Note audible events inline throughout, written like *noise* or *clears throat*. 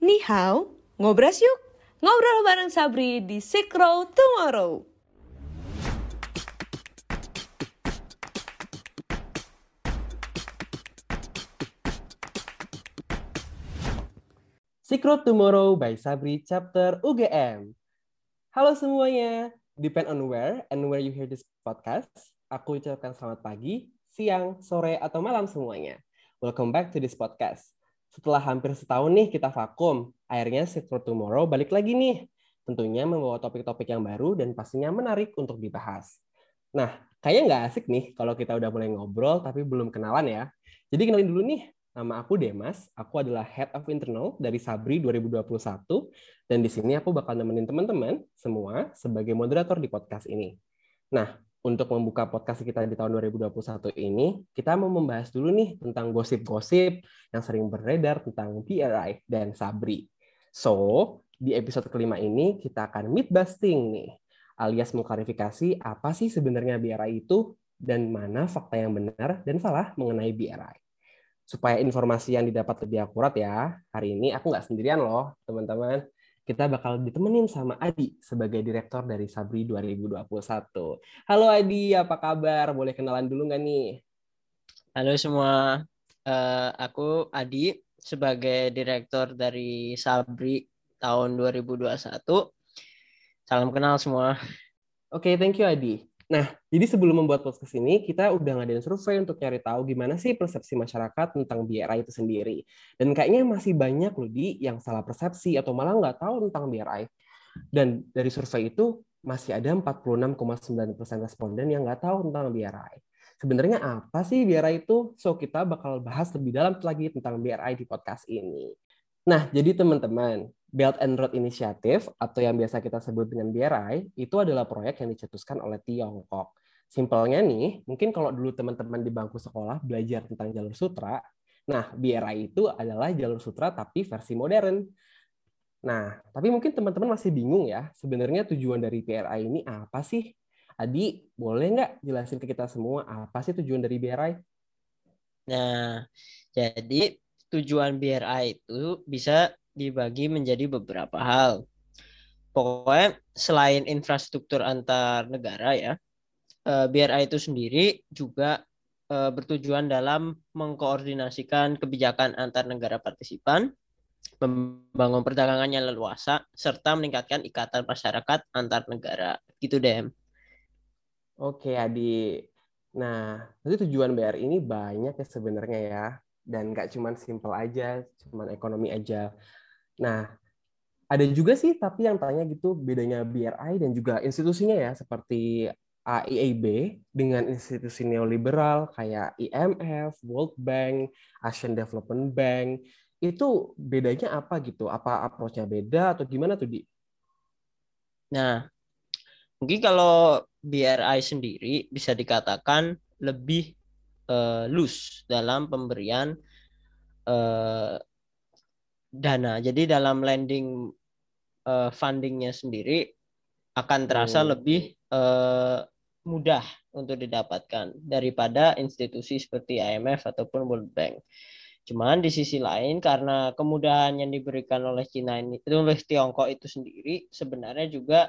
Ni hao, ngobras yuk. Ngobrol bareng Sabri di Road Tomorrow. Secret Tomorrow by Sabri Chapter UGM. Halo semuanya, depend on where and where you hear this podcast. Aku ucapkan selamat pagi, siang, sore, atau malam semuanya. Welcome back to this podcast. Setelah hampir setahun nih kita vakum, akhirnya Secret Tomorrow balik lagi nih. Tentunya membawa topik-topik yang baru dan pastinya menarik untuk dibahas. Nah, kayaknya nggak asik nih kalau kita udah mulai ngobrol tapi belum kenalan ya. Jadi kenalin dulu nih, Nama aku Demas, aku adalah Head of Internal dari Sabri 2021 dan di sini aku bakal nemenin teman-teman semua sebagai moderator di podcast ini. Nah, untuk membuka podcast kita di tahun 2021 ini, kita mau membahas dulu nih tentang gosip-gosip yang sering beredar tentang BRI dan Sabri. So, di episode kelima ini kita akan meet busting nih, alias mengklarifikasi apa sih sebenarnya BRI itu dan mana fakta yang benar dan salah mengenai BRI supaya informasi yang didapat lebih akurat ya. Hari ini aku nggak sendirian loh, teman-teman. Kita bakal ditemenin sama Adi sebagai direktur dari Sabri 2021. Halo Adi, apa kabar? Boleh kenalan dulu nggak nih? Halo semua, uh, aku Adi sebagai direktur dari Sabri tahun 2021. Salam kenal semua. Oke, okay, thank you Adi. Nah, jadi sebelum membuat podcast ini, kita udah ngadain survei untuk nyari tahu gimana sih persepsi masyarakat tentang BRI itu sendiri. Dan kayaknya masih banyak loh di yang salah persepsi atau malah nggak tahu tentang BRI. Dan dari survei itu masih ada 46,9% responden yang nggak tahu tentang BRI. Sebenarnya apa sih BRI itu? So, kita bakal bahas lebih dalam lagi tentang BRI di podcast ini. Nah, jadi teman-teman, Belt and Road Initiative atau yang biasa kita sebut dengan BRI itu adalah proyek yang dicetuskan oleh Tiongkok. Simpelnya nih, mungkin kalau dulu teman-teman di bangku sekolah belajar tentang jalur sutra, nah BRI itu adalah jalur sutra tapi versi modern. Nah, tapi mungkin teman-teman masih bingung ya, sebenarnya tujuan dari BRI ini apa sih? Adi, boleh nggak jelasin ke kita semua apa sih tujuan dari BRI? Nah, jadi tujuan BRI itu bisa dibagi menjadi beberapa hal. Pokoknya selain infrastruktur antar negara ya, eh, BRI itu sendiri juga eh, bertujuan dalam mengkoordinasikan kebijakan antar negara partisipan, membangun perdagangan yang leluasa, serta meningkatkan ikatan masyarakat antar negara. Gitu, Dem. Oke, Adi. Nah, tujuan BRI ini banyak ya sebenarnya ya. Dan nggak cuma simple aja, cuma ekonomi aja. Nah, ada juga sih tapi yang tanya gitu bedanya BRI dan juga institusinya ya seperti AIIB dengan institusi neoliberal kayak IMF, World Bank, Asian Development Bank itu bedanya apa gitu? Apa approach-nya beda atau gimana tuh di? Nah, mungkin kalau BRI sendiri bisa dikatakan lebih uh, loose dalam pemberian uh, dana. Jadi dalam lending uh, fundingnya sendiri akan terasa hmm. lebih uh, mudah untuk didapatkan daripada institusi seperti IMF ataupun World Bank. Cuman di sisi lain karena kemudahan yang diberikan oleh Cina ini itu oleh Tiongkok itu sendiri sebenarnya juga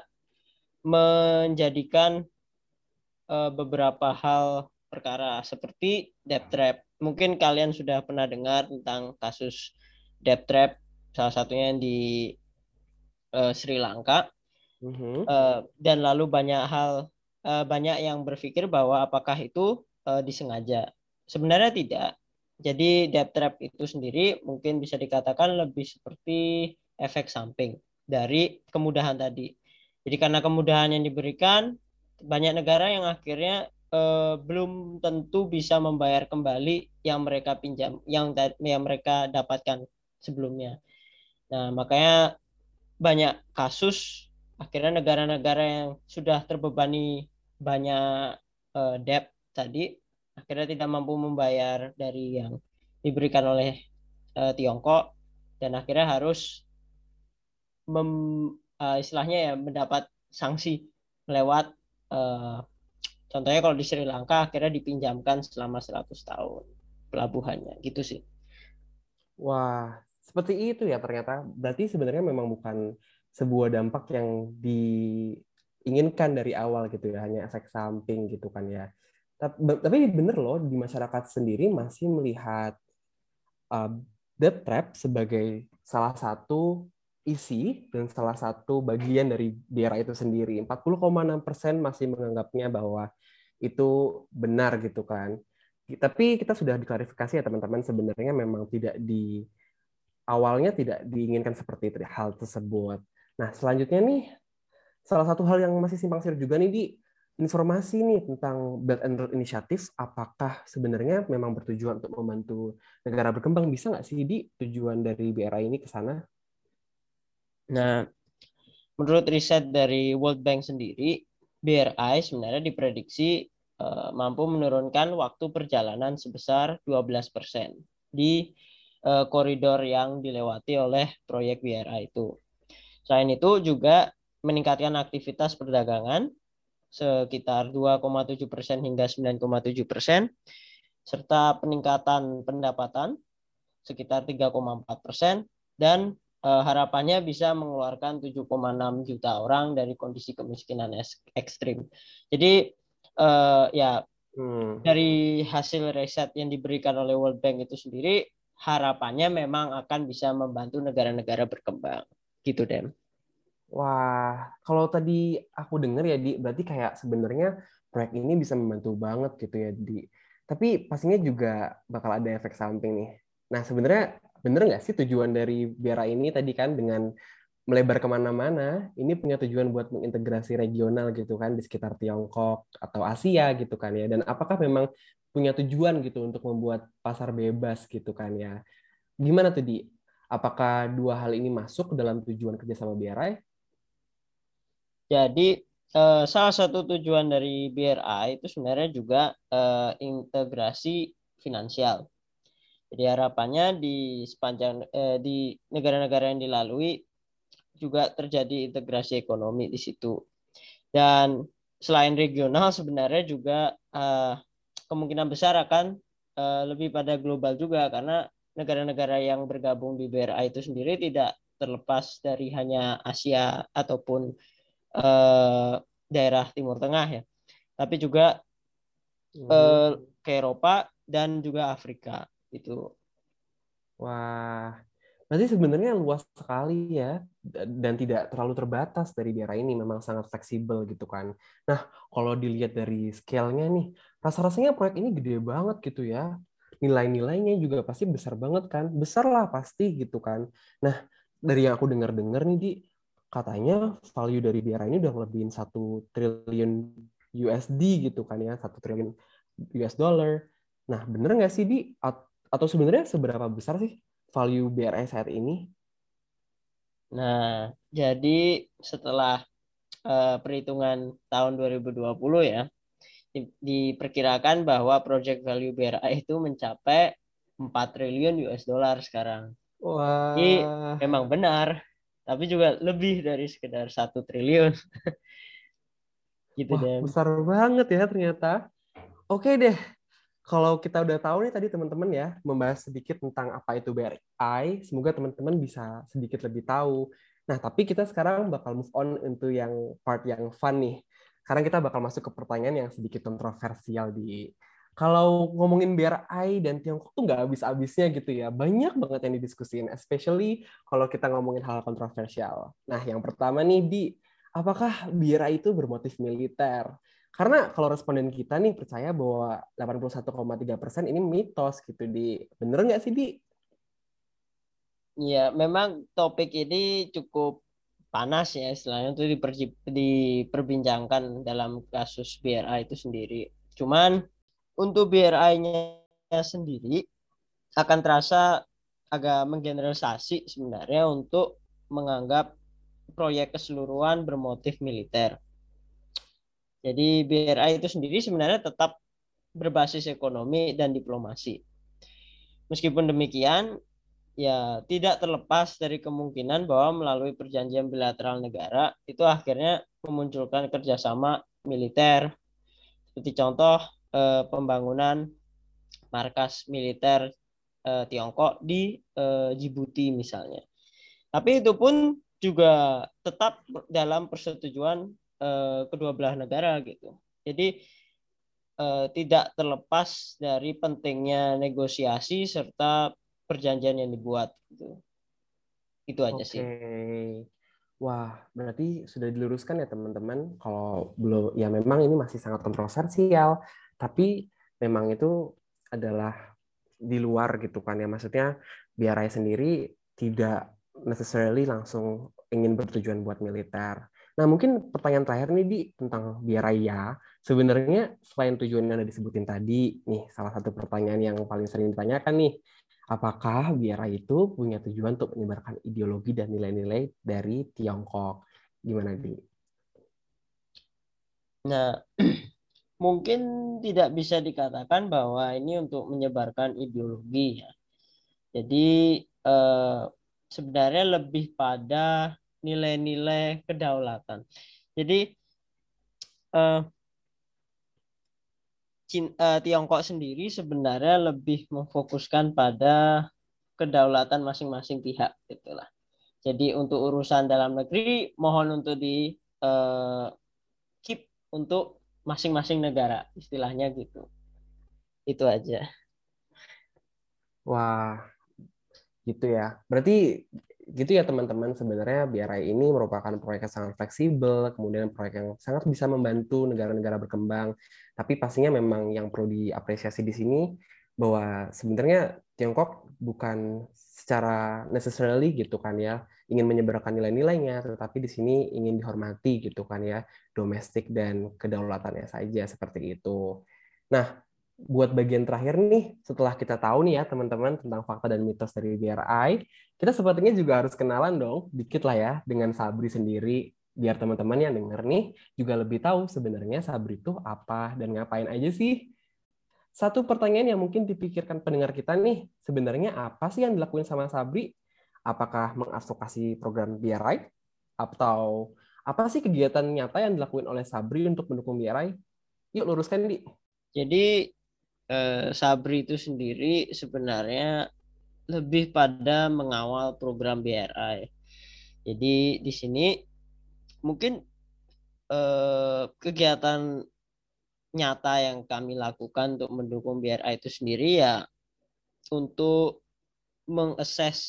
menjadikan uh, beberapa hal perkara seperti debt trap. Mungkin kalian sudah pernah dengar tentang kasus debt trap salah satunya yang di uh, Sri Lanka. Uh-huh. uh, dan lalu banyak hal uh, banyak yang berpikir bahwa apakah itu uh, disengaja. Sebenarnya tidak. Jadi debt trap itu sendiri mungkin bisa dikatakan lebih seperti efek samping dari kemudahan tadi. Jadi karena kemudahan yang diberikan banyak negara yang akhirnya uh, belum tentu bisa membayar kembali yang mereka pinjam yang yang mereka dapatkan sebelumnya. Nah, makanya banyak kasus akhirnya negara-negara yang sudah terbebani banyak uh, debt tadi akhirnya tidak mampu membayar dari yang diberikan oleh uh, Tiongkok dan akhirnya harus mem, uh, istilahnya ya mendapat sanksi lewat uh, contohnya kalau di Sri Lanka akhirnya dipinjamkan selama 100 tahun pelabuhannya gitu sih. Wah, seperti itu ya ternyata. Berarti sebenarnya memang bukan sebuah dampak yang diinginkan dari awal gitu ya, hanya efek samping gitu kan ya. Tapi bener loh di masyarakat sendiri masih melihat uh, debt trap sebagai salah satu isi dan salah satu bagian dari daerah itu sendiri. 40,6 persen masih menganggapnya bahwa itu benar gitu kan. Tapi kita sudah diklarifikasi ya teman-teman sebenarnya memang tidak di awalnya tidak diinginkan seperti itu hal tersebut. Nah selanjutnya nih salah satu hal yang masih simpang siur juga nih di informasi nih tentang Belt and Road Initiative, apakah sebenarnya memang bertujuan untuk membantu negara berkembang? Bisa nggak sih di tujuan dari BRI ini ke sana? Nah, menurut riset dari World Bank sendiri, BRI sebenarnya diprediksi uh, mampu menurunkan waktu perjalanan sebesar 12% di uh, koridor yang dilewati oleh proyek BRI itu. Selain itu juga meningkatkan aktivitas perdagangan sekitar 2,7 persen hingga 9,7 persen, serta peningkatan pendapatan sekitar 3,4 persen, dan eh, harapannya bisa mengeluarkan 7,6 juta orang dari kondisi kemiskinan ekstrim. Jadi eh, ya hmm. dari hasil riset yang diberikan oleh World Bank itu sendiri, harapannya memang akan bisa membantu negara-negara berkembang. Gitu, Dem. Wah, kalau tadi aku dengar ya, Di, berarti kayak sebenarnya proyek ini bisa membantu banget gitu ya, Di. Tapi pastinya juga bakal ada efek samping nih. Nah, sebenarnya bener nggak sih tujuan dari Biara ini tadi kan dengan melebar ke mana-mana, ini punya tujuan buat mengintegrasi regional gitu kan di sekitar Tiongkok atau Asia gitu kan ya. Dan apakah memang punya tujuan gitu untuk membuat pasar bebas gitu kan ya. Gimana tuh Di? Apakah dua hal ini masuk dalam tujuan kerjasama BRI jadi eh, salah satu tujuan dari BRI itu sebenarnya juga eh, integrasi finansial. Jadi harapannya di sepanjang eh, di negara-negara yang dilalui juga terjadi integrasi ekonomi di situ. Dan selain regional sebenarnya juga eh, kemungkinan besar akan eh, lebih pada global juga karena negara-negara yang bergabung di BRI itu sendiri tidak terlepas dari hanya Asia ataupun eh, daerah Timur Tengah ya, tapi juga hmm. eh, ke Eropa dan juga Afrika itu. Wah, berarti sebenarnya luas sekali ya dan tidak terlalu terbatas dari daerah ini memang sangat fleksibel gitu kan. Nah, kalau dilihat dari scale-nya nih, rasa-rasanya proyek ini gede banget gitu ya. Nilai-nilainya juga pasti besar banget kan. Besar lah pasti gitu kan. Nah, dari yang aku dengar-dengar nih di katanya value dari BRI ini udah ngelebihin satu triliun USD gitu kan ya, satu triliun US dollar. Nah, bener nggak sih, Di? Atau sebenarnya seberapa besar sih value BRI saat ini? Nah, jadi setelah uh, perhitungan tahun 2020 ya, di, diperkirakan bahwa project value BRI itu mencapai 4 triliun US dollar sekarang. Wah. Jadi memang benar tapi juga lebih dari sekedar satu triliun *laughs* gitu Wah, deh besar banget ya ternyata oke deh kalau kita udah tahu nih tadi teman-teman ya membahas sedikit tentang apa itu BRI semoga teman-teman bisa sedikit lebih tahu nah tapi kita sekarang bakal move on untuk yang part yang fun nih sekarang kita bakal masuk ke pertanyaan yang sedikit kontroversial di kalau ngomongin BRI dan Tiongkok tuh nggak habis-habisnya gitu ya. Banyak banget yang didiskusin, especially kalau kita ngomongin hal kontroversial. Nah, yang pertama nih, Di, apakah BRI itu bermotif militer? Karena kalau responden kita nih percaya bahwa 81,3 persen ini mitos gitu, Di. Bener nggak sih, Di? Iya, memang topik ini cukup panas ya istilahnya itu diperbincangkan dalam kasus BRI itu sendiri. Cuman untuk BRI-nya sendiri akan terasa agak menggeneralisasi sebenarnya untuk menganggap proyek keseluruhan bermotif militer. Jadi BRI itu sendiri sebenarnya tetap berbasis ekonomi dan diplomasi. Meskipun demikian, ya tidak terlepas dari kemungkinan bahwa melalui perjanjian bilateral negara itu akhirnya memunculkan kerjasama militer. Seperti contoh eh, pembangunan markas militer uh, Tiongkok di uh, Djibouti misalnya. Tapi itu pun juga tetap dalam persetujuan uh, kedua belah negara gitu. Jadi uh, tidak terlepas dari pentingnya negosiasi serta perjanjian yang dibuat gitu. Itu aja okay. sih. Wah, berarti sudah diluruskan ya teman-teman. Kalau belum, ya memang ini masih sangat kontroversial, tapi memang itu adalah di luar gitu kan ya. Maksudnya biar Raya sendiri tidak necessarily langsung ingin bertujuan buat militer. Nah, mungkin pertanyaan terakhir nih di tentang biaraya. Sebenarnya selain tujuan yang ada disebutin tadi, nih salah satu pertanyaan yang paling sering ditanyakan nih, apakah biara itu punya tujuan untuk menyebarkan ideologi dan nilai-nilai dari Tiongkok? Gimana, Di? Nah, *clears throat* mungkin tidak bisa dikatakan bahwa ini untuk menyebarkan ideologi ya. Jadi eh, sebenarnya lebih pada nilai-nilai kedaulatan. Jadi eh, uh, Tiongkok sendiri sebenarnya lebih memfokuskan pada kedaulatan masing-masing pihak gitulah. Jadi untuk urusan dalam negeri mohon untuk di uh, keep untuk masing-masing negara istilahnya gitu. Itu aja. Wah, gitu ya. Berarti gitu ya teman-teman. Sebenarnya BRI ini merupakan proyek yang sangat fleksibel kemudian proyek yang sangat bisa membantu negara-negara berkembang. Tapi pastinya memang yang perlu diapresiasi di sini bahwa sebenarnya Tiongkok bukan secara necessarily gitu kan ya ingin menyebarkan nilai-nilainya tetapi di sini ingin dihormati gitu kan ya domestik dan kedaulatannya saja seperti itu. Nah buat bagian terakhir nih, setelah kita tahu nih ya teman-teman tentang fakta dan mitos dari BRI, kita sepertinya juga harus kenalan dong, dikit lah ya, dengan Sabri sendiri, biar teman-teman yang denger nih juga lebih tahu sebenarnya Sabri itu apa dan ngapain aja sih. Satu pertanyaan yang mungkin dipikirkan pendengar kita nih, sebenarnya apa sih yang dilakuin sama Sabri? Apakah mengadvokasi program BRI? Atau apa sih kegiatan nyata yang dilakuin oleh Sabri untuk mendukung BRI? Yuk luruskan, Di. Jadi eh, Sabri itu sendiri sebenarnya lebih pada mengawal program BRI. Jadi di sini mungkin eh, kegiatan nyata yang kami lakukan untuk mendukung BRI itu sendiri ya untuk mengakses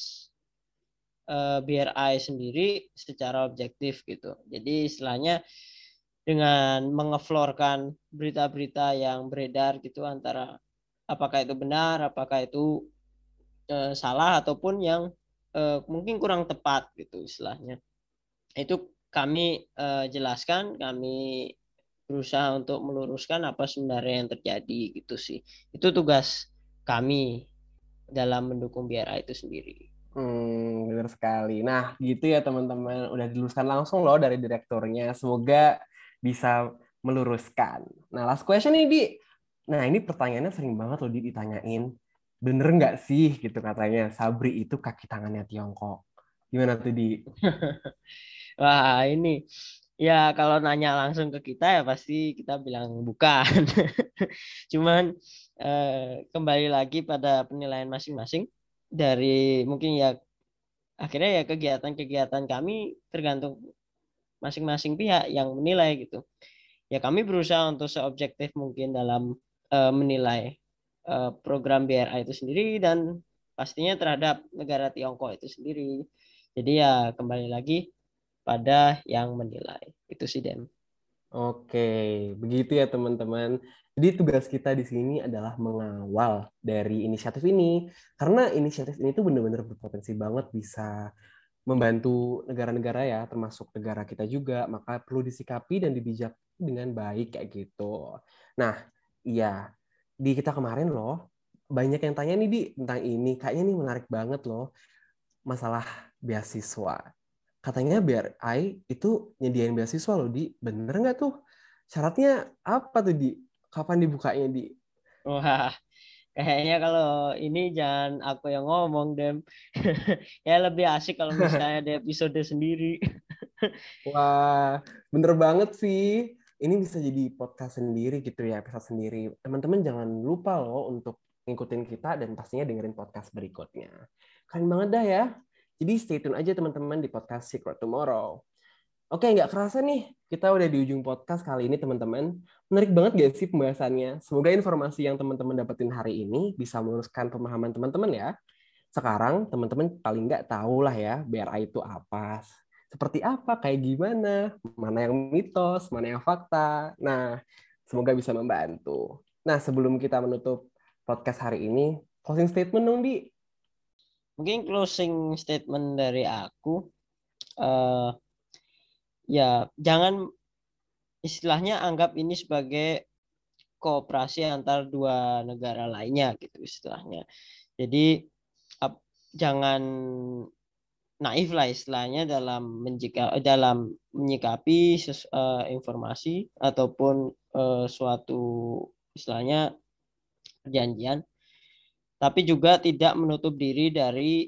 eh, BRI sendiri secara objektif gitu. Jadi istilahnya dengan mengeflorkan berita-berita yang beredar gitu antara apakah itu benar, apakah itu e, salah ataupun yang e, mungkin kurang tepat gitu istilahnya. Itu kami e, jelaskan, kami berusaha untuk meluruskan apa sebenarnya yang terjadi gitu sih. Itu tugas kami dalam mendukung BRA itu sendiri. Hmm, benar sekali. Nah, gitu ya teman-teman. Udah diluruskan langsung loh dari direkturnya. Semoga bisa meluruskan. Nah, last question nih, Di. Nah, ini pertanyaannya sering banget loh, Di, ditanyain. Bener nggak sih, gitu katanya, Sabri itu kaki tangannya Tiongkok. Gimana tuh, Di? *laughs* Wah, ini ya kalau nanya langsung ke kita ya pasti kita bilang bukan. *laughs* Cuman eh, kembali lagi pada penilaian masing-masing dari mungkin ya akhirnya ya kegiatan-kegiatan kami tergantung masing-masing pihak yang menilai gitu. Ya kami berusaha untuk seobjektif mungkin dalam uh, menilai uh, program BRI itu sendiri dan pastinya terhadap negara Tiongkok itu sendiri. Jadi ya kembali lagi pada yang menilai. Itu sih Dem. Oke, begitu ya teman-teman. Jadi tugas kita di sini adalah mengawal dari inisiatif ini. Karena inisiatif ini tuh benar-benar berpotensi banget bisa membantu negara-negara ya, termasuk negara kita juga, maka perlu disikapi dan dibijak dengan baik kayak gitu. Nah, iya, di kita kemarin loh, banyak yang tanya nih di tentang ini, kayaknya nih menarik banget loh, masalah beasiswa. Katanya biar I itu nyediain beasiswa loh di, bener nggak tuh? Syaratnya apa tuh di? Kapan dibukanya di? Wah, Kayaknya kalau ini jangan aku yang ngomong, Dem. *laughs* ya lebih asik kalau misalnya ada episode sendiri. *laughs* Wah, bener banget sih. Ini bisa jadi podcast sendiri gitu ya, episode sendiri. Teman-teman jangan lupa loh untuk ngikutin kita dan pastinya dengerin podcast berikutnya. Keren banget dah ya. Jadi stay tune aja teman-teman di podcast Secret Tomorrow. Oke, nggak kerasa nih, kita udah di ujung podcast kali ini teman-teman. Menarik banget gak sih pembahasannya? Semoga informasi yang teman-teman dapetin hari ini bisa meluruskan pemahaman teman-teman ya. Sekarang teman-teman paling nggak tahu lah ya BRA itu apa, seperti apa, kayak gimana, mana yang mitos, mana yang fakta. Nah, semoga bisa membantu. Nah, sebelum kita menutup podcast hari ini, closing statement dong, Di. Mungkin closing statement dari aku, uh, ya jangan istilahnya anggap ini sebagai kooperasi antar dua negara lainnya gitu istilahnya. Jadi ap, jangan naif lah istilahnya dalam menjika, dalam menyikapi ses, uh, informasi ataupun uh, suatu istilahnya perjanjian tapi juga tidak menutup diri dari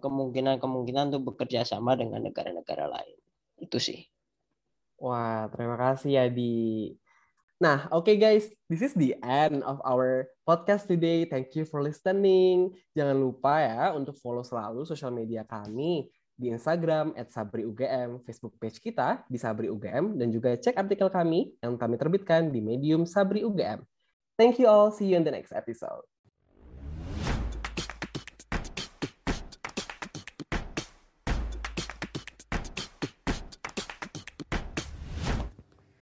kemungkinan-kemungkinan untuk bekerja sama dengan negara-negara lain. Itu sih. Wah, terima kasih ya di. Nah, oke okay guys, this is the end of our podcast today. Thank you for listening. Jangan lupa ya untuk follow selalu sosial media kami di Instagram at Sabri UGM, Facebook page kita di Sabri UGM, dan juga cek artikel kami yang kami terbitkan di Medium Sabri UGM. Thank you all. See you in the next episode.